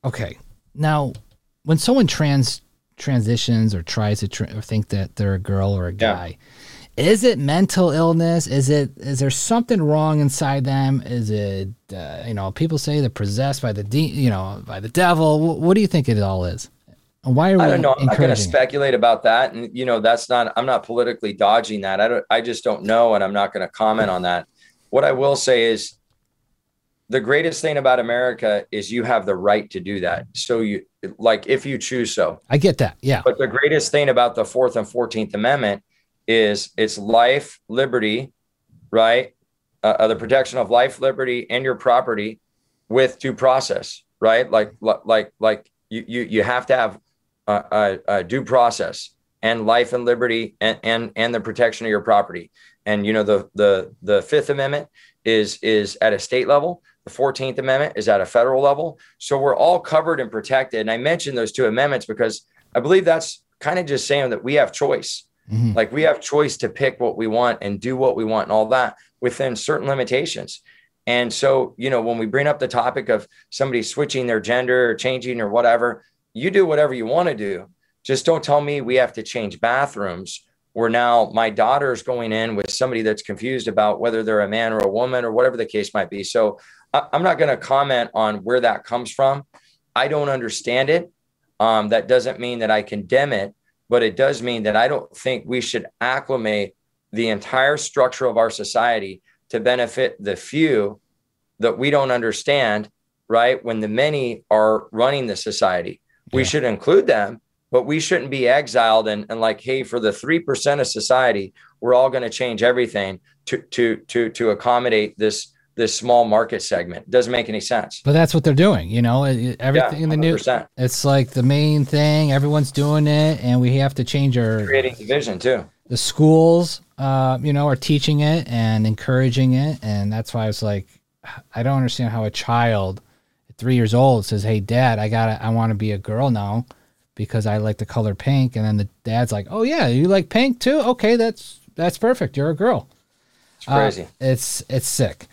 Okay, now when someone trans transitions or tries to or think that they're a girl or a guy, yeah. is it mental illness? Is it is there something wrong inside them? Is it uh, you know people say they're possessed by the de- you know by the devil? What do you think it all is? why are we? I don't know. I'm not going to speculate about that, and you know that's not. I'm not politically dodging that. I don't. I just don't know, and I'm not going to comment on that. What I will say is the greatest thing about America is you have the right to do that. So you like if you choose so. I get that. Yeah. But the greatest thing about the 4th and 14th amendment is it's life, liberty, right? Uh, uh, the protection of life, liberty and your property with due process, right? Like like like you you you have to have a, a, a due process and life and liberty and, and and the protection of your property. And you know the the the 5th amendment is is at a state level the 14th Amendment is at a federal level. So we're all covered and protected. And I mentioned those two amendments because I believe that's kind of just saying that we have choice. Mm-hmm. Like we have choice to pick what we want and do what we want and all that within certain limitations. And so, you know, when we bring up the topic of somebody switching their gender or changing or whatever, you do whatever you want to do. Just don't tell me we have to change bathrooms where now my daughter is going in with somebody that's confused about whether they're a man or a woman or whatever the case might be. So I'm not going to comment on where that comes from. I don't understand it. Um, that doesn't mean that I condemn it, but it does mean that I don't think we should acclimate the entire structure of our society to benefit the few that we don't understand, right? When the many are running the society, yeah. we should include them, but we shouldn't be exiled and, and like, hey, for the 3% of society, we're all going to change everything to, to, to, to accommodate this this small market segment. Doesn't make any sense. But that's what they're doing. You know, everything yeah, in the news. It's like the main thing. Everyone's doing it, and we have to change our creating division too. The schools, uh, you know, are teaching it and encouraging it, and that's why I was like, I don't understand how a child at three years old says, "Hey, Dad, I gotta, I want to be a girl now." because I like the color pink. And then the dad's like, "Oh yeah, you like pink too? Okay, that's that's perfect. You're a girl." It's crazy. Uh, it's it's sick.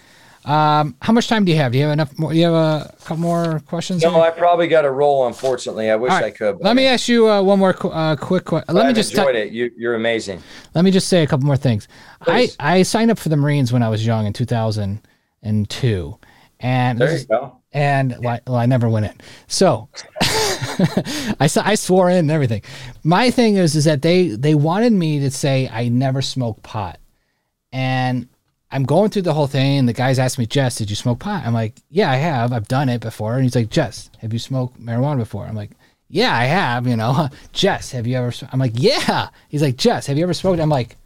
Um, how much time do you have? Do you have enough? More, you have a couple more questions? No, here? I probably got a roll. Unfortunately, I wish right, I could. Let me ask you uh, one more uh, quick question. Let me I've just enjoyed it. You, you're amazing. let me just say a couple more things. I. I signed up for the Marines when I was young in 2002, and There you go. and well, I- well, I never went in. So I I swore in and everything. My thing is is that they they wanted me to say I never smoked pot, and I'm going through the whole thing. And the guys asked me, Jess, did you smoke pot? I'm like, yeah, I have. I've done it before. And he's like, Jess, have you smoked marijuana before? I'm like, yeah, I have. You know, Jess, have you ever? sm-" I'm like, yeah. He's like, Jess, have you ever smoked? I'm like,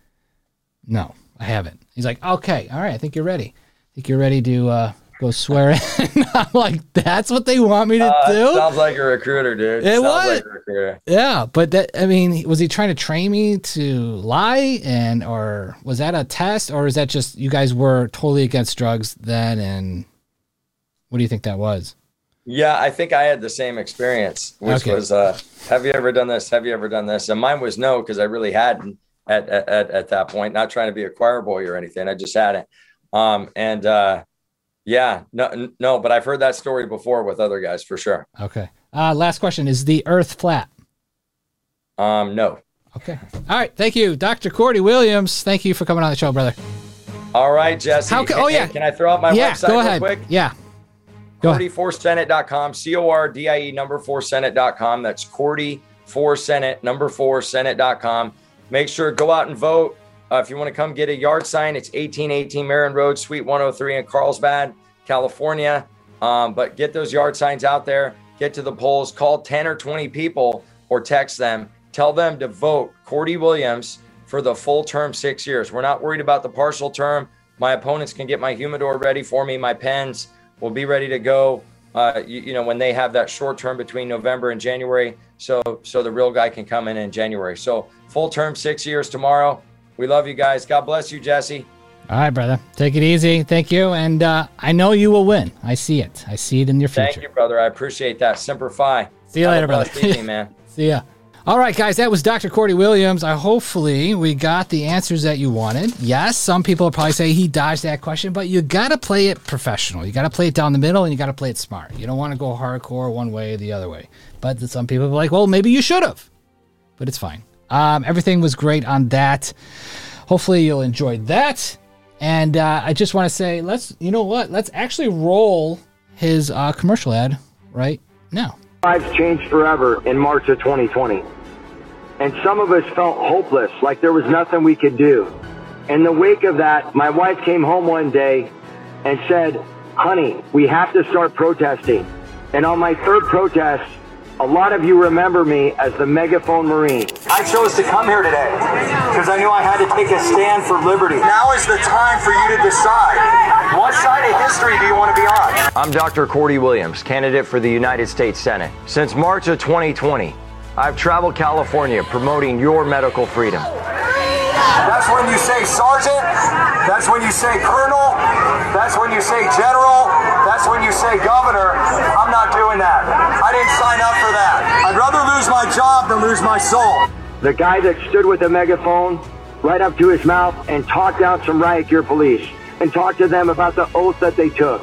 no, I haven't. He's like, okay, all right, I think you're ready. I think you're ready to uh, go swear in. I'm like, that's what they want me to Uh, do. sounds like a recruiter, dude. It sounds was. like a recruiter. Yeah, but that I mean, was he trying to train me to lie and or was that a test or is that just you guys were totally against drugs then and what do you think that was? Yeah, I think I had the same experience, which Okay. was, uh, "Have you ever done this? Have you ever done this?" And mine was no, because I really hadn't at, at at at that point. Not trying to be a choir boy or anything. I just hadn't. Um, and uh, yeah, no, no, but I've heard that story before with other guys for sure. Okay. Uh last question is the earth flat? Um, no. Okay. All right, thank you Dr. Cordie Williams. Thank you for coming on the show, brother. All right, Jesse. How Can- oh, yeah. Can I throw out my yeah, website go real ahead. quick? Yeah. Go ahead. Cordie4senate.com, C O R D I E number four Senate.com. That's Cordie for Senate, number four Senate.com. Make sure go out and vote. Uh, if you want to come get a yard sign, it's 1818 Marron Road, Suite 103 in Carlsbad, California. Um, but get those yard signs out there, get to the polls, call 10 or 20 people or text them. Tell them to vote Cordie Williams for the full term six years. We're not worried about the partial term. My opponents can get my humidor ready for me, my pens will be ready to go. Uh, you, you know, when they have that short term between November and January, so so the real guy can come in in January. So full term, six years tomorrow. We love you guys. God bless you, Jesse. All right, brother. Take it easy. Thank you. And uh, I know you will win. I see it. I see it in your future. Thank you, brother. I appreciate that. Semper Fi. See you Have later, brother. evening, man. See ya. All right, guys, that was Dr. Cordie Williams. I hopefully we got the answers that you wanted. Yes, some people will probably say he dodged that question, but you got to play it professional. You got to play it down the middle, and you got to play it smart. You don't want to go hardcore one way or the other way. But some people are like, well, maybe you should have, but it's fine. Um, everything was great on that. Hopefully, you'll enjoy that. And uh, I just want to say, let's, you know what? Let's actually roll his uh, commercial ad right now. lives changed forever in March of 2020. And some of us felt hopeless, like there was nothing we could do. In the wake of that, my wife came home one day and said, honey, we have to start protesting. And on my third protest, a lot of you remember me as the megaphone Marine. I chose to come here today because I knew I had to take a stand for liberty. Now is the time for you to decide. What side of history do you want to be on? I'm Dr. Cordie Williams, candidate for the United States Senate. Since March of 2020, I've traveled California promoting your medical freedom. That's when you say sergeant. That's when you say colonel. That's when you say general. That's when you say governor. I'm not doing that. I didn't sign up for that. I'd rather lose my job than lose my soul. The guy that stood with a megaphone right up to his mouth and talked out some riot gear police and talked to them about the oath that they took.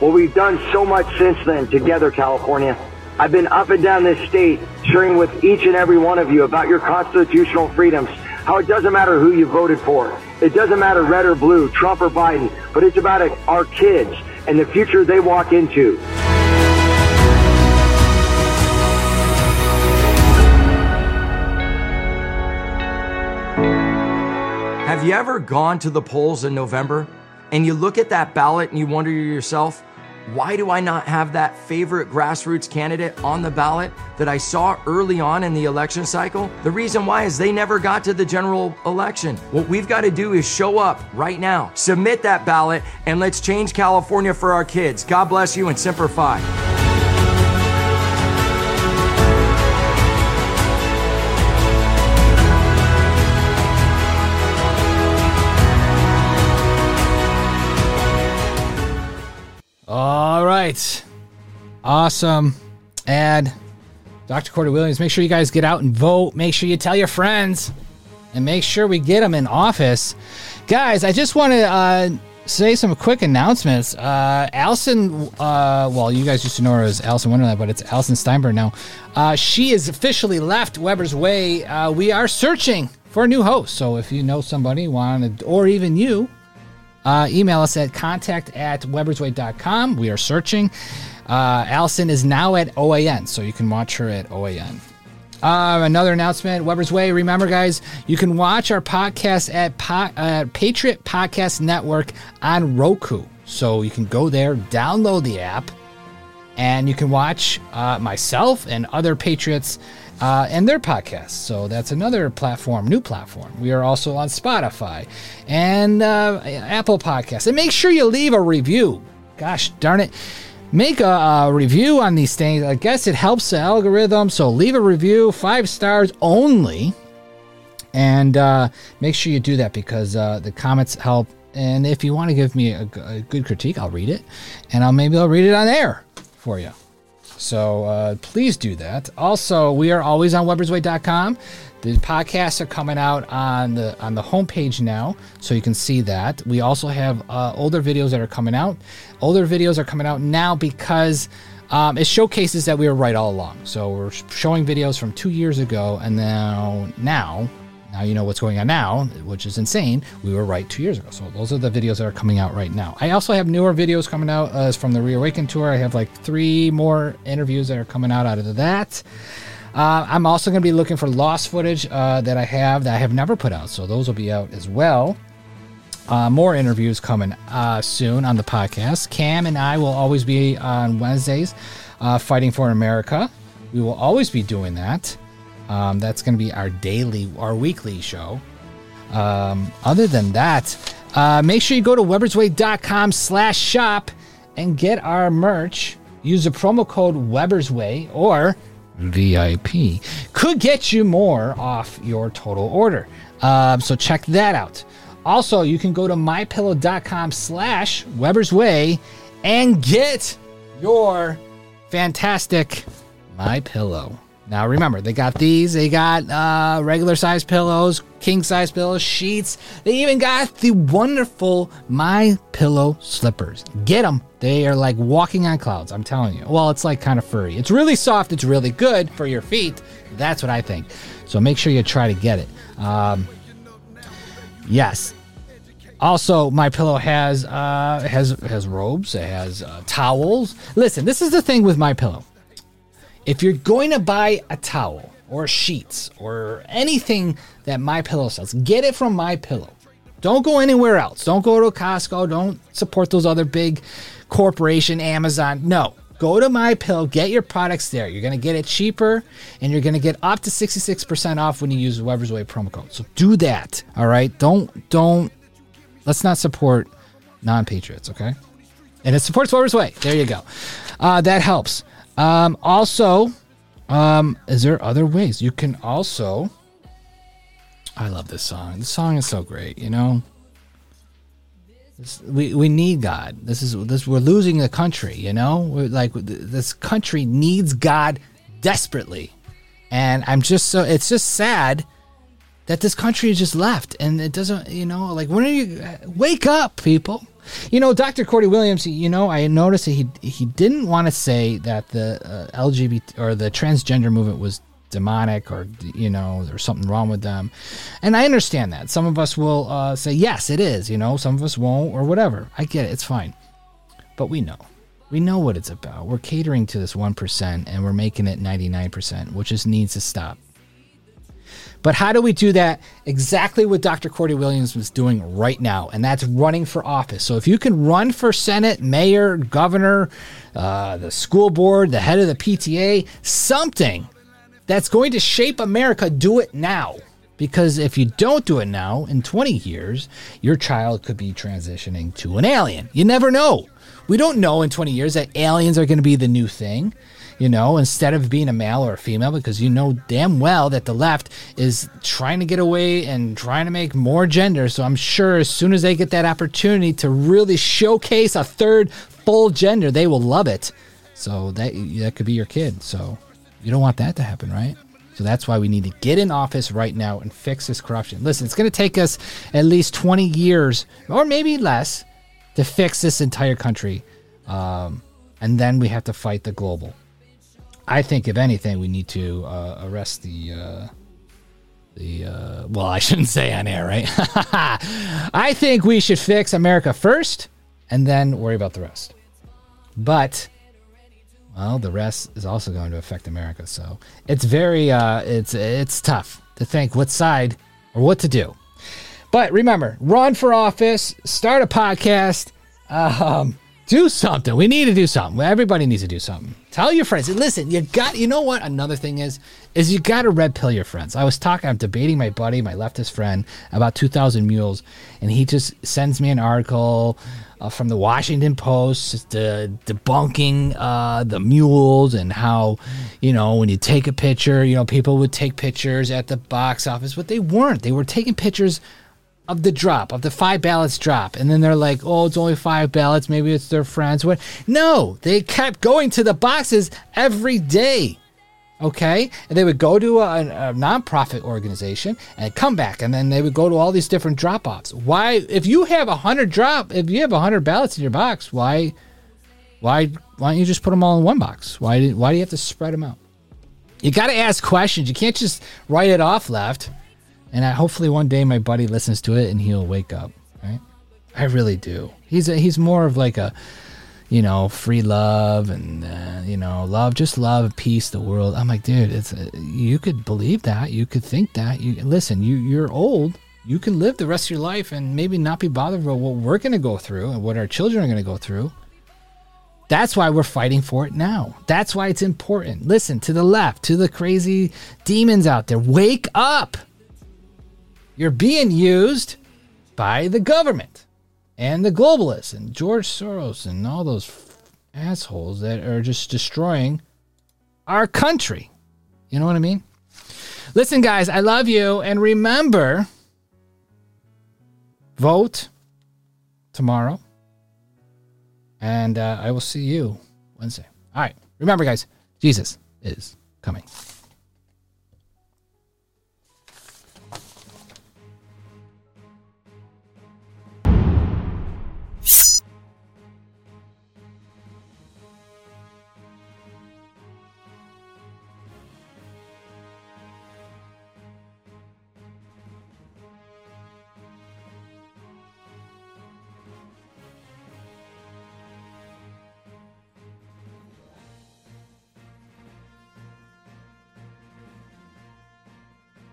Well, we've done so much since then together, California. I've been up and down this state sharing with each and every one of you about your constitutional freedoms, how it doesn't matter who you voted for. It doesn't matter red or blue, Trump or Biden, but it's about our kids and the future they walk into. Have you ever gone to the polls in November and you look at that ballot and you wonder to yourself, why do I not have that favorite grassroots candidate on the ballot that I saw early on in the election cycle? The reason why is they never got to the general election. What we've got to do is show up right now, submit that ballot, and let's change California for our kids. God bless you and Semper Awesome ad. Dr. Cordie Williams. Make sure you guys get out and vote. Make sure you tell your friends, and make sure we get them in office, guys. I just want to uh, say some quick announcements. Uh, Allison, uh, well, you guys used to know her as Allison Wonderland, but it's Allison Steinberg now. Uh, she has officially left Weber's Way. Uh, we are searching for a new host. So if you know somebody, wanted, or even you, uh, email us at contact at webersway.com. We are searching. Uh, Allison is now at OAN, so you can watch her at OAN. Uh, another announcement, Weber's Way. Remember, guys, you can watch our podcast at po- uh, Patriot Podcast Network on Roku. So you can go there, download the app, and you can watch uh, myself and other Patriots uh, and their podcasts. So that's another platform, new platform. We are also on Spotify and uh, Apple Podcasts. And make sure you leave a review. Gosh darn it. Make a, a review on these things. I guess it helps the algorithm. So leave a review, five stars only. And uh, make sure you do that because uh, the comments help. And if you want to give me a, a good critique, I'll read it. And I'll maybe I'll read it on air for you. So uh, please do that. Also, we are always on webersway.com. The podcasts are coming out on the on the homepage now, so you can see that. We also have uh, older videos that are coming out. Older videos are coming out now because um, it showcases that we were right all along. So we're showing videos from two years ago, and now now now you know what's going on now, which is insane. We were right two years ago. So those are the videos that are coming out right now. I also have newer videos coming out uh, from the Reawaken tour. I have like three more interviews that are coming out out of that. Uh, I'm also going to be looking for lost footage uh, that I have that I have never put out. So those will be out as well. Uh, more interviews coming uh, soon on the podcast. Cam and I will always be on Wednesdays uh, fighting for America. We will always be doing that. Um, that's going to be our daily, our weekly show. Um, other than that, uh, make sure you go to webersway.com slash shop and get our merch. Use the promo code Webersway or VIP. Could get you more off your total order. Um, so check that out. Also, you can go to mypillow.com slash Weber's Way and get your fantastic My Pillow. Now remember, they got these. They got uh, regular size pillows, king size pillows, sheets. They even got the wonderful My Pillow slippers. Get them. They are like walking on clouds. I'm telling you. Well, it's like kind of furry. It's really soft. It's really good for your feet. That's what I think. So make sure you try to get it. Um, yes. Also, my pillow has uh, has has robes. It has uh, towels. Listen, this is the thing with my pillow if you're going to buy a towel or sheets or anything that my pillow sells get it from my pillow. Don't go anywhere else. Don't go to costco. Don't support those other big corporation amazon. No. Go to my pillow. Get your products there. You're going to get it cheaper and you're going to get up to 66% off when you use weber's way promo code. So do that all right? Don't don't let's not support non-patriots okay? And it supports weber's way. There you go. Uh, that helps um, also, um, is there other ways you can also? I love this song. This song is so great. You know, this, we we need God. This is this. We're losing the country. You know, we're like this country needs God desperately, and I'm just so. It's just sad that this country just left, and it doesn't. You know, like when are you wake up, people? You know, Dr. Cordie Williams. You know, I noticed that he he didn't want to say that the uh, LGBT or the transgender movement was demonic or you know there's something wrong with them. And i understand that. Some of us will uh, say yes it is you know some of us won't or whatever. I get it. It's fine. But we know. We know what it's about. We're catering to this 1% and we're making it 99% which just needs to stop but how do we do that? Exactly what Dr. Cordie Williams was doing right now, and that's running for office. So if you can run for Senate, mayor, governor, uh, the school board, the head of the PTA, something that's going to shape America, do it now. Because if you don't do it now, in 20 years, your child could be transitioning to an alien. You never know. We don't know in 20 years that aliens are going to be the new thing you know, instead of being a male or a female, because you know damn well that the left is trying to get away and trying to make more gender. So I'm sure as soon as they get that opportunity to really showcase a third full gender, they will love it. So that that could be your kid. So You don't want that to happen, right? So that's why we need to get in office right now and fix this corruption. Listen, it's going to take us at least 20 years or maybe less to fix this entire country. Um, and then we have to fight the global. I think, if anything, we need to uh, arrest the. Uh, the uh, well, I shouldn't say on air, right? I think we should fix America first, and then worry about the rest. But well, the rest is also going to affect America. So it's very uh, it's it's tough to think what side or what to do. But remember, run for office, start a podcast, um, do something. We need to do something. Everybody needs to do something. Tell your friends. Listen, you got. You know what? Another thing is, is you got to red pill your friends. I was talking. I'm debating my buddy, my leftist friend, about 2,000 mules, and he just sends me an article uh, from the Washington Post de- debunking uh, the mules and how, you know, when you take a picture, you know, people would take pictures at the box office, but they weren't. They were taking pictures of the drop, of the five ballots drop. And then they're like, oh, it's only five ballots. Maybe it's their friends. What? No, they kept going to the boxes every day okay? And they would go to a, a nonprofit organization and come back, and then they would go to all these different drop offs. Why, if you have a hundred drop, if you have a hundred ballots in your box, why, why, why don't you just put them all in one box? Why, why do you have to spread them out? You got to ask questions. You can't just write it off left. And I, hopefully one day my buddy listens to it and he'll wake up. Right? I really do. He's a, he's more of like a you know, free love and uh, you know, love, just love, peace, the world. I'm like, dude, it's uh, you could believe that, you could think that. You listen, you you're old. You can live the rest of your life and maybe not be bothered about what we're going to go through and what our children are going to go through. That's why we're fighting for it now. That's why it's important. Listen to the left, to the crazy demons out there. Wake up. You're being used by the government and the globalists and George Soros and all those assholes that are just destroying our country. You know what I mean? Listen, guys, I love you. And remember, vote tomorrow. And uh, I will see you Wednesday. All right. Remember, guys, Jesus is coming.